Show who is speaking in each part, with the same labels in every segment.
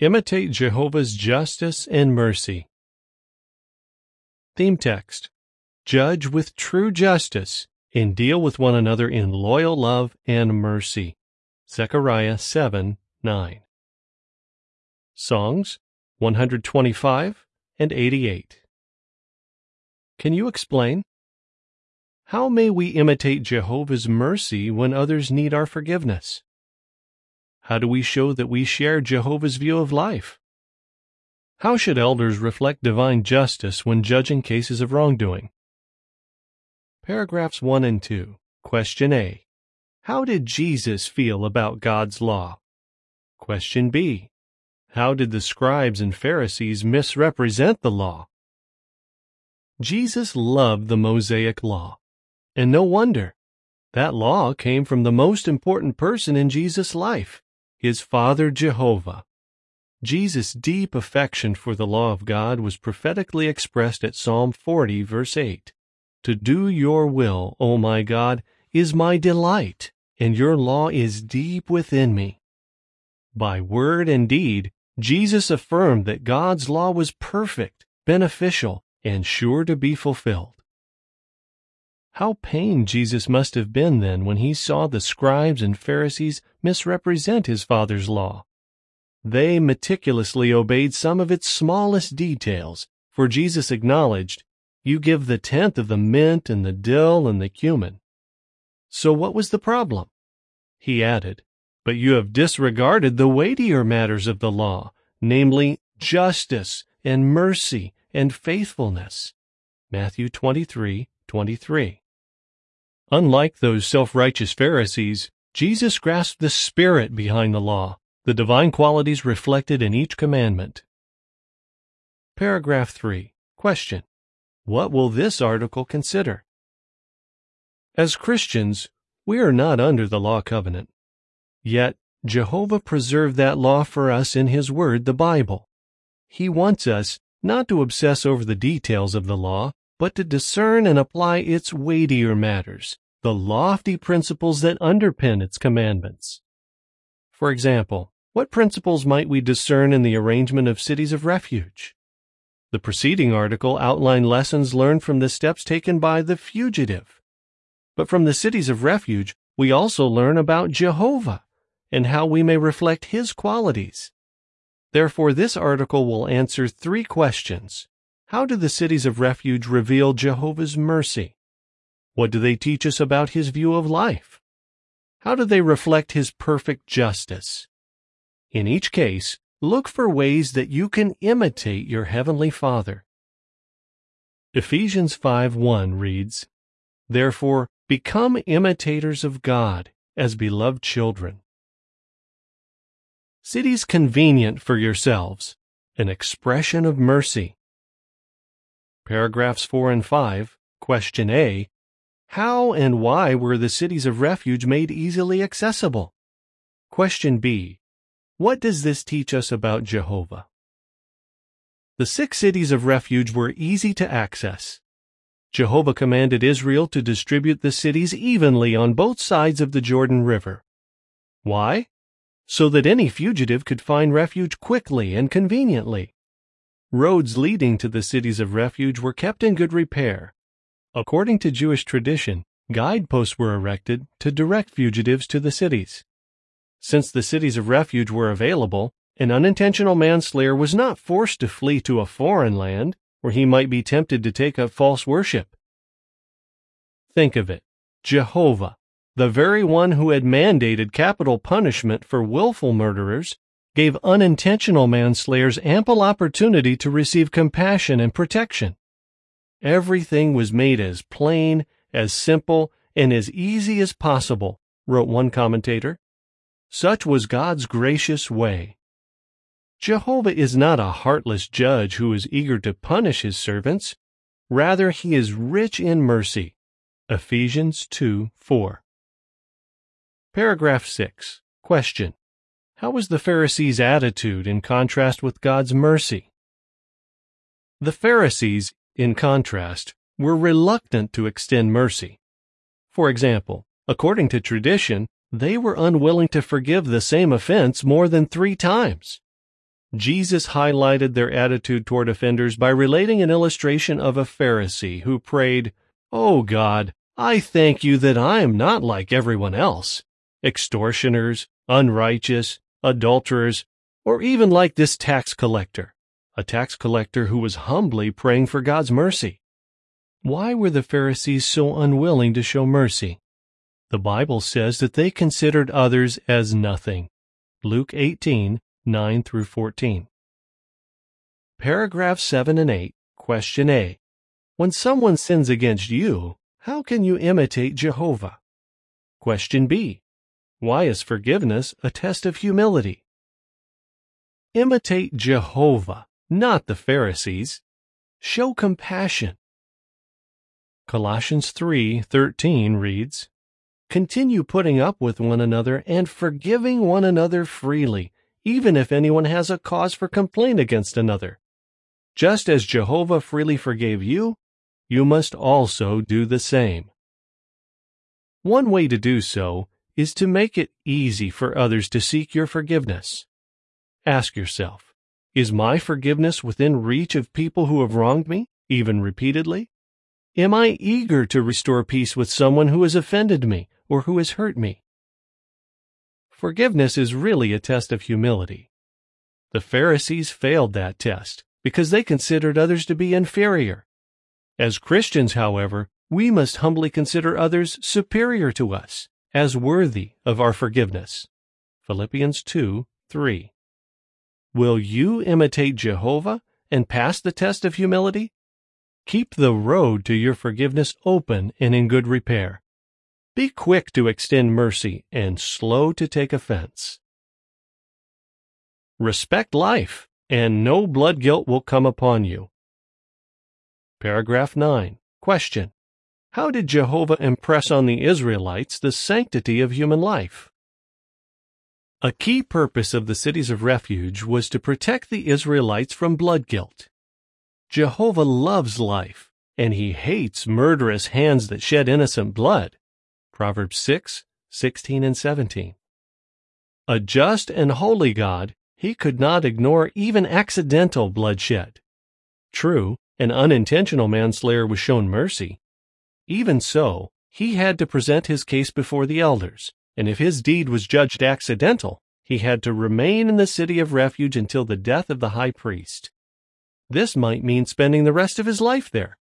Speaker 1: Imitate Jehovah's justice and mercy. Theme text Judge with true justice and deal with one another in loyal love and mercy. Zechariah 7 9. Songs 125 and 88. Can you explain? How may we imitate Jehovah's mercy when others need our forgiveness? How do we show that we share Jehovah's view of life? How should elders reflect divine justice when judging cases of wrongdoing? Paragraphs 1 and 2. Question A. How did Jesus feel about God's law? Question B. How did the scribes and Pharisees misrepresent the law? Jesus loved the Mosaic law. And no wonder. That law came from the most important person in Jesus' life, his Father Jehovah. Jesus' deep affection for the law of God was prophetically expressed at Psalm 40, verse 8. To do your will, O my God, is my delight, and your law is deep within me. By word and deed, Jesus affirmed that God's law was perfect, beneficial, and sure to be fulfilled. How pained Jesus must have been then when he saw the scribes and Pharisees misrepresent his Father's law. They meticulously obeyed some of its smallest details, for Jesus acknowledged, You give the tenth of the mint and the dill and the cumin. So what was the problem? He added, But you have disregarded the weightier matters of the law, namely justice and mercy and faithfulness. Matthew 23, 23. Unlike those self-righteous Pharisees, Jesus grasped the spirit behind the law, the divine qualities reflected in each commandment. Paragraph 3. Question. What will this article consider? As Christians, we are not under the law covenant. Yet, Jehovah preserved that law for us in His Word, the Bible. He wants us not to obsess over the details of the law, but to discern and apply its weightier matters, the lofty principles that underpin its commandments. For example, what principles might we discern in the arrangement of cities of refuge? The preceding article outlined lessons learned from the steps taken by the fugitive. But from the cities of refuge, we also learn about Jehovah and how we may reflect His qualities. Therefore, this article will answer three questions. How do the cities of refuge reveal Jehovah's mercy? What do they teach us about his view of life? How do they reflect his perfect justice? In each case, look for ways that you can imitate your heavenly Father. Ephesians 5:1 reads, Therefore, become imitators of God as beloved children. Cities convenient for yourselves, an expression of mercy. Paragraphs 4 and 5, Question A. How and why were the cities of refuge made easily accessible? Question B. What does this teach us about Jehovah? The six cities of refuge were easy to access. Jehovah commanded Israel to distribute the cities evenly on both sides of the Jordan River. Why? So that any fugitive could find refuge quickly and conveniently. Roads leading to the cities of refuge were kept in good repair. According to Jewish tradition, guideposts were erected to direct fugitives to the cities. Since the cities of refuge were available, an unintentional manslayer was not forced to flee to a foreign land where he might be tempted to take up false worship. Think of it. Jehovah, the very one who had mandated capital punishment for willful murderers, gave unintentional manslayers ample opportunity to receive compassion and protection. Everything was made as plain, as simple, and as easy as possible, wrote one commentator. Such was God's gracious way. Jehovah is not a heartless judge who is eager to punish his servants. Rather, he is rich in mercy. Ephesians 2 4. Paragraph 6. Question. How was the Pharisees' attitude in contrast with God's mercy? The Pharisees, in contrast, were reluctant to extend mercy. For example, according to tradition, they were unwilling to forgive the same offense more than three times. Jesus highlighted their attitude toward offenders by relating an illustration of a Pharisee who prayed, Oh God, I thank you that I am not like everyone else, extortioners, unrighteous, adulterers, or even like this tax collector, a tax collector who was humbly praying for God's mercy. Why were the Pharisees so unwilling to show mercy? The Bible says that they considered others as nothing. Luke 18, 9 through 14. Paragraph 7 and 8, question A. When someone sins against you, how can you imitate Jehovah? Question B. Why is forgiveness a test of humility? Imitate Jehovah, not the Pharisees. Show compassion. Colossians 3:13 reads, Continue putting up with one another and forgiving one another freely, even if anyone has a cause for complaint against another. Just as Jehovah freely forgave you, you must also do the same. One way to do so is to make it easy for others to seek your forgiveness. Ask yourself, is my forgiveness within reach of people who have wronged me, even repeatedly? Am I eager to restore peace with someone who has offended me or who has hurt me? Forgiveness is really a test of humility. The Pharisees failed that test because they considered others to be inferior. As Christians, however, we must humbly consider others superior to us, as worthy of our forgiveness. Philippians 2 3. Will you imitate Jehovah and pass the test of humility? Keep the road to your forgiveness open and in good repair. Be quick to extend mercy and slow to take offense. Respect life, and no blood guilt will come upon you. Paragraph 9. Question. How did Jehovah impress on the Israelites the sanctity of human life? A key purpose of the cities of refuge was to protect the Israelites from blood guilt. Jehovah loves life, and he hates murderous hands that shed innocent blood. Proverbs 6, 16 and 17. A just and holy God, he could not ignore even accidental bloodshed. True, an unintentional manslayer was shown mercy. Even so, he had to present his case before the elders, and if his deed was judged accidental, he had to remain in the city of refuge until the death of the high priest. This might mean spending the rest of his life there.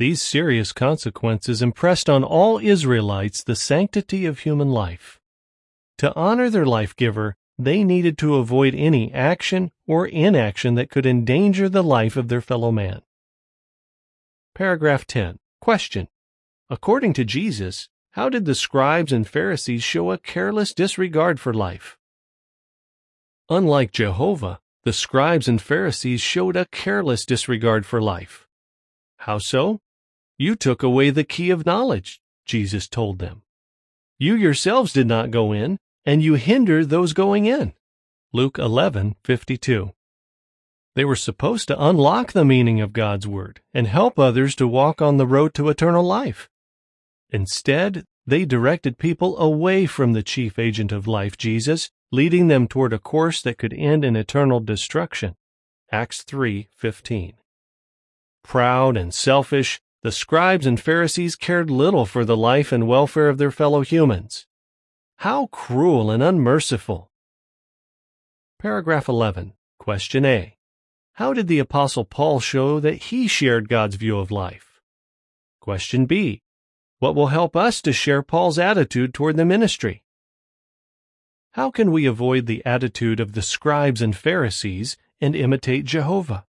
Speaker 1: These serious consequences impressed on all Israelites the sanctity of human life. To honor their life giver, they needed to avoid any action or inaction that could endanger the life of their fellow man. Paragraph 10. Question. According to Jesus, how did the scribes and Pharisees show a careless disregard for life? Unlike Jehovah, the scribes and Pharisees showed a careless disregard for life. How so? You took away the key of knowledge, Jesus told them. You yourselves did not go in, and you hindered those going in. Luke 11:52. They were supposed to unlock the meaning of God's word and help others to walk on the road to eternal life. Instead, they directed people away from the chief agent of life, Jesus, leading them toward a course that could end in eternal destruction. Acts 3:15. Proud and selfish, the scribes and Pharisees cared little for the life and welfare of their fellow humans. How cruel and unmerciful! Paragraph 11. Question A. How did the Apostle Paul show that he shared God's view of life? Question B. What will help us to share Paul's attitude toward the ministry? How can we avoid the attitude of the scribes and Pharisees and imitate Jehovah?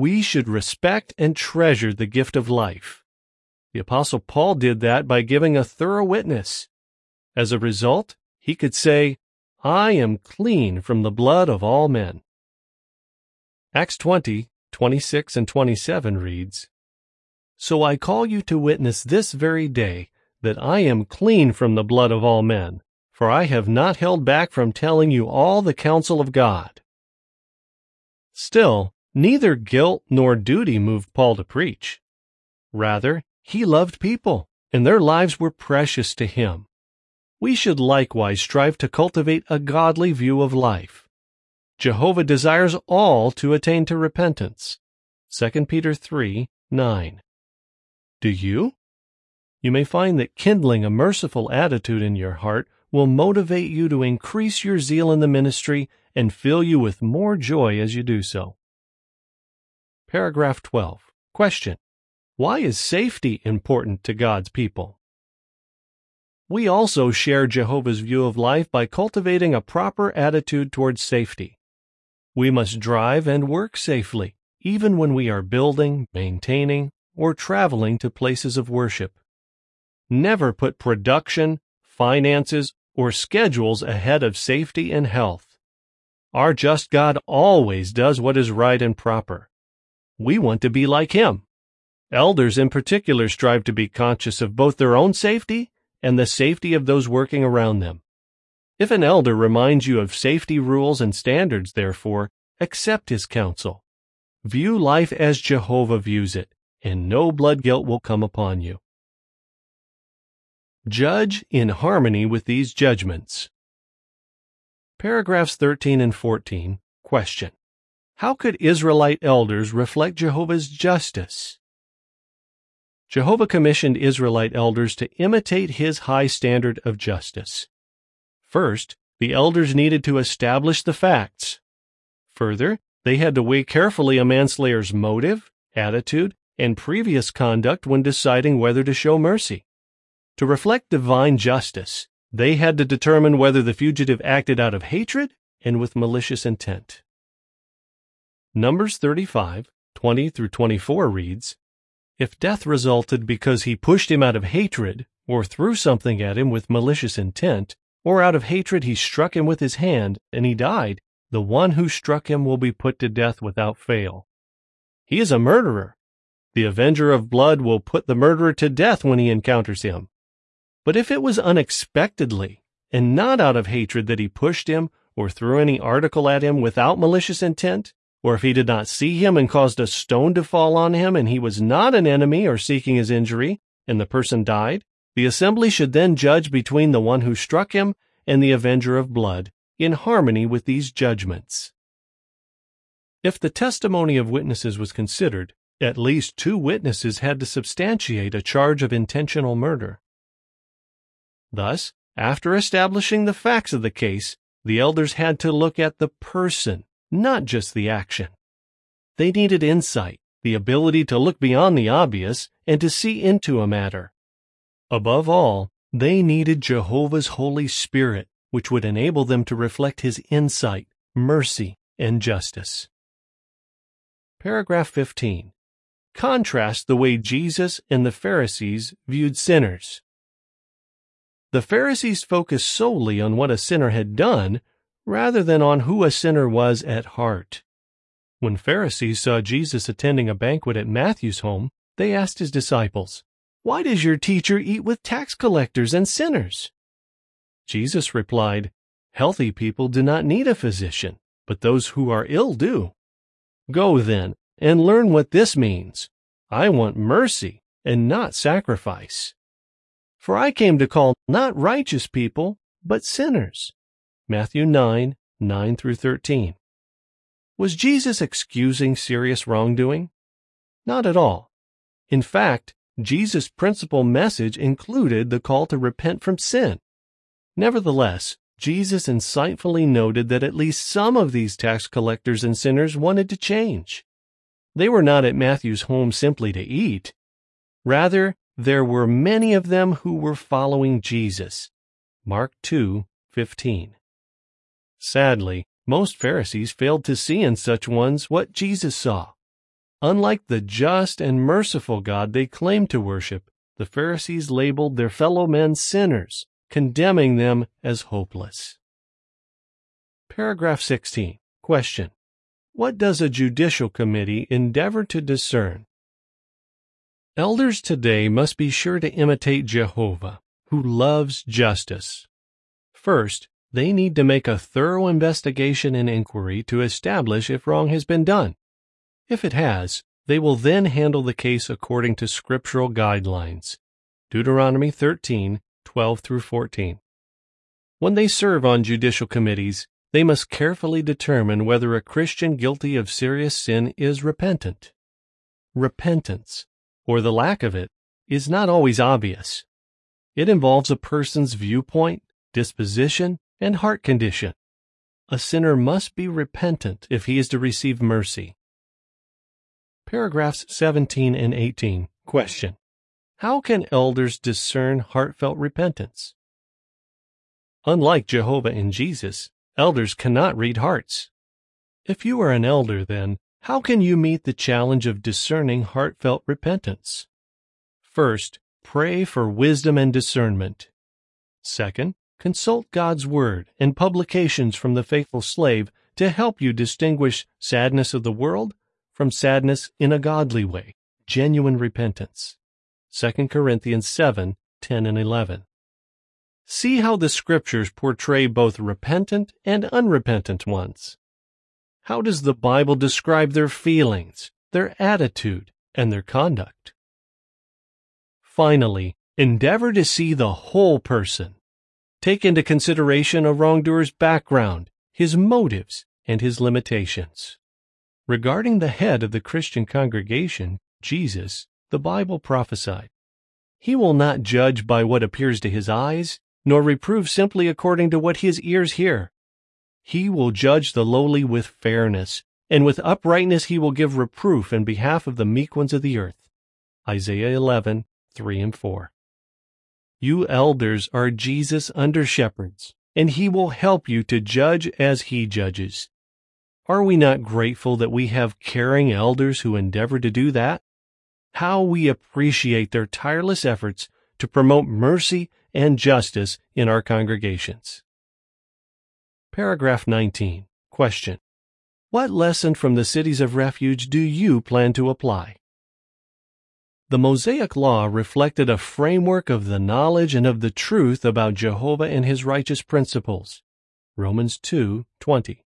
Speaker 1: we should respect and treasure the gift of life. The Apostle Paul did that by giving a thorough witness. As a result, he could say, I am clean from the blood of all men. Acts 20, 26 and 27 reads, So I call you to witness this very day that I am clean from the blood of all men, for I have not held back from telling you all the counsel of God. Still, Neither guilt nor duty moved Paul to preach. Rather, he loved people, and their lives were precious to him. We should likewise strive to cultivate a godly view of life. Jehovah desires all to attain to repentance. 2 Peter 3 9. Do you? You may find that kindling a merciful attitude in your heart will motivate you to increase your zeal in the ministry and fill you with more joy as you do so. Paragraph 12. Question. Why is safety important to God's people? We also share Jehovah's view of life by cultivating a proper attitude towards safety. We must drive and work safely, even when we are building, maintaining, or traveling to places of worship. Never put production, finances, or schedules ahead of safety and health. Our just God always does what is right and proper. We want to be like Him. Elders in particular strive to be conscious of both their own safety and the safety of those working around them. If an elder reminds you of safety rules and standards, therefore, accept his counsel. View life as Jehovah views it, and no blood guilt will come upon you. Judge in harmony with these judgments. Paragraphs 13 and 14. Question. How could Israelite elders reflect Jehovah's justice? Jehovah commissioned Israelite elders to imitate his high standard of justice. First, the elders needed to establish the facts. Further, they had to weigh carefully a manslayer's motive, attitude, and previous conduct when deciding whether to show mercy. To reflect divine justice, they had to determine whether the fugitive acted out of hatred and with malicious intent. Numbers 35, 20 through 24 reads, If death resulted because he pushed him out of hatred, or threw something at him with malicious intent, or out of hatred he struck him with his hand, and he died, the one who struck him will be put to death without fail. He is a murderer. The avenger of blood will put the murderer to death when he encounters him. But if it was unexpectedly, and not out of hatred that he pushed him or threw any article at him without malicious intent, or if he did not see him and caused a stone to fall on him and he was not an enemy or seeking his injury, and the person died, the assembly should then judge between the one who struck him and the avenger of blood, in harmony with these judgments. If the testimony of witnesses was considered, at least two witnesses had to substantiate a charge of intentional murder. Thus, after establishing the facts of the case, the elders had to look at the person, not just the action. They needed insight, the ability to look beyond the obvious and to see into a matter. Above all, they needed Jehovah's Holy Spirit, which would enable them to reflect His insight, mercy, and justice. Paragraph 15. Contrast the way Jesus and the Pharisees viewed sinners. The Pharisees focused solely on what a sinner had done rather than on who a sinner was at heart. When Pharisees saw Jesus attending a banquet at Matthew's home, they asked his disciples, Why does your teacher eat with tax collectors and sinners? Jesus replied, Healthy people do not need a physician, but those who are ill do. Go then and learn what this means. I want mercy and not sacrifice. For I came to call not righteous people, but sinners. Matthew 9, 9 through 13. Was Jesus excusing serious wrongdoing? Not at all. In fact, Jesus' principal message included the call to repent from sin. Nevertheless, Jesus insightfully noted that at least some of these tax collectors and sinners wanted to change. They were not at Matthew's home simply to eat. Rather, there were many of them who were following Jesus. Mark 2:15. Sadly, most Pharisees failed to see in such ones what Jesus saw. Unlike the just and merciful God they claimed to worship, the Pharisees labeled their fellow men sinners, condemning them as hopeless. Paragraph 16. Question. What does a judicial committee endeavor to discern? Elders today must be sure to imitate Jehovah, who loves justice. First, they need to make a thorough investigation and inquiry to establish if wrong has been done. If it has, they will then handle the case according to scriptural guidelines. Deuteronomy 13, 12 through 14. When they serve on judicial committees, they must carefully determine whether a Christian guilty of serious sin is repentant. Repentance, or the lack of it, is not always obvious. It involves a person's viewpoint, disposition, and heart condition. A sinner must be repentant if he is to receive mercy. Paragraphs 17 and 18. Question. How can elders discern heartfelt repentance? Unlike Jehovah and Jesus, elders cannot read hearts. If you are an elder, then, how can you meet the challenge of discerning heartfelt repentance? First, pray for wisdom and discernment. Second, consult God's Word and publications from the faithful slave to help you distinguish sadness of the world from sadness in a godly way, genuine repentance. 2 Corinthians 7 10 and 11. See how the scriptures portray both repentant and unrepentant ones. How does the Bible describe their feelings, their attitude, and their conduct? Finally, endeavor to see the whole person. Take into consideration a wrongdoer's background, his motives, and his limitations. Regarding the head of the Christian congregation, Jesus, the Bible prophesied, He will not judge by what appears to his eyes, nor reprove simply according to what his ears hear. He will judge the lowly with fairness, and with uprightness he will give reproof in behalf of the meek ones of the earth. Isaiah 11, 3 and 4. You elders are Jesus' under shepherds, and he will help you to judge as he judges. Are we not grateful that we have caring elders who endeavor to do that? How we appreciate their tireless efforts to promote mercy and justice in our congregations. Paragraph 19. Question. What lesson from the cities of refuge do you plan to apply? The Mosaic Law reflected a framework of the knowledge and of the truth about Jehovah and his righteous principles. Romans 2:20.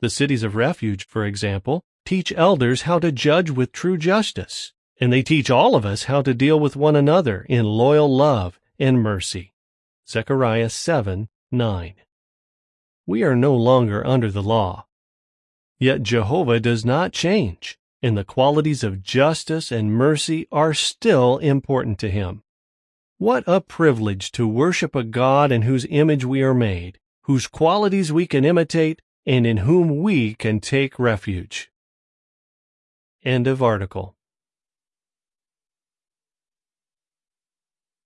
Speaker 1: The cities of refuge, for example, teach elders how to judge with true justice, and they teach all of us how to deal with one another in loyal love and mercy. Zechariah 7 9. We are no longer under the law. Yet Jehovah does not change, and the qualities of justice and mercy are still important to him. What a privilege to worship a God in whose image we are made, whose qualities we can imitate, and in whom we can take refuge. End of article.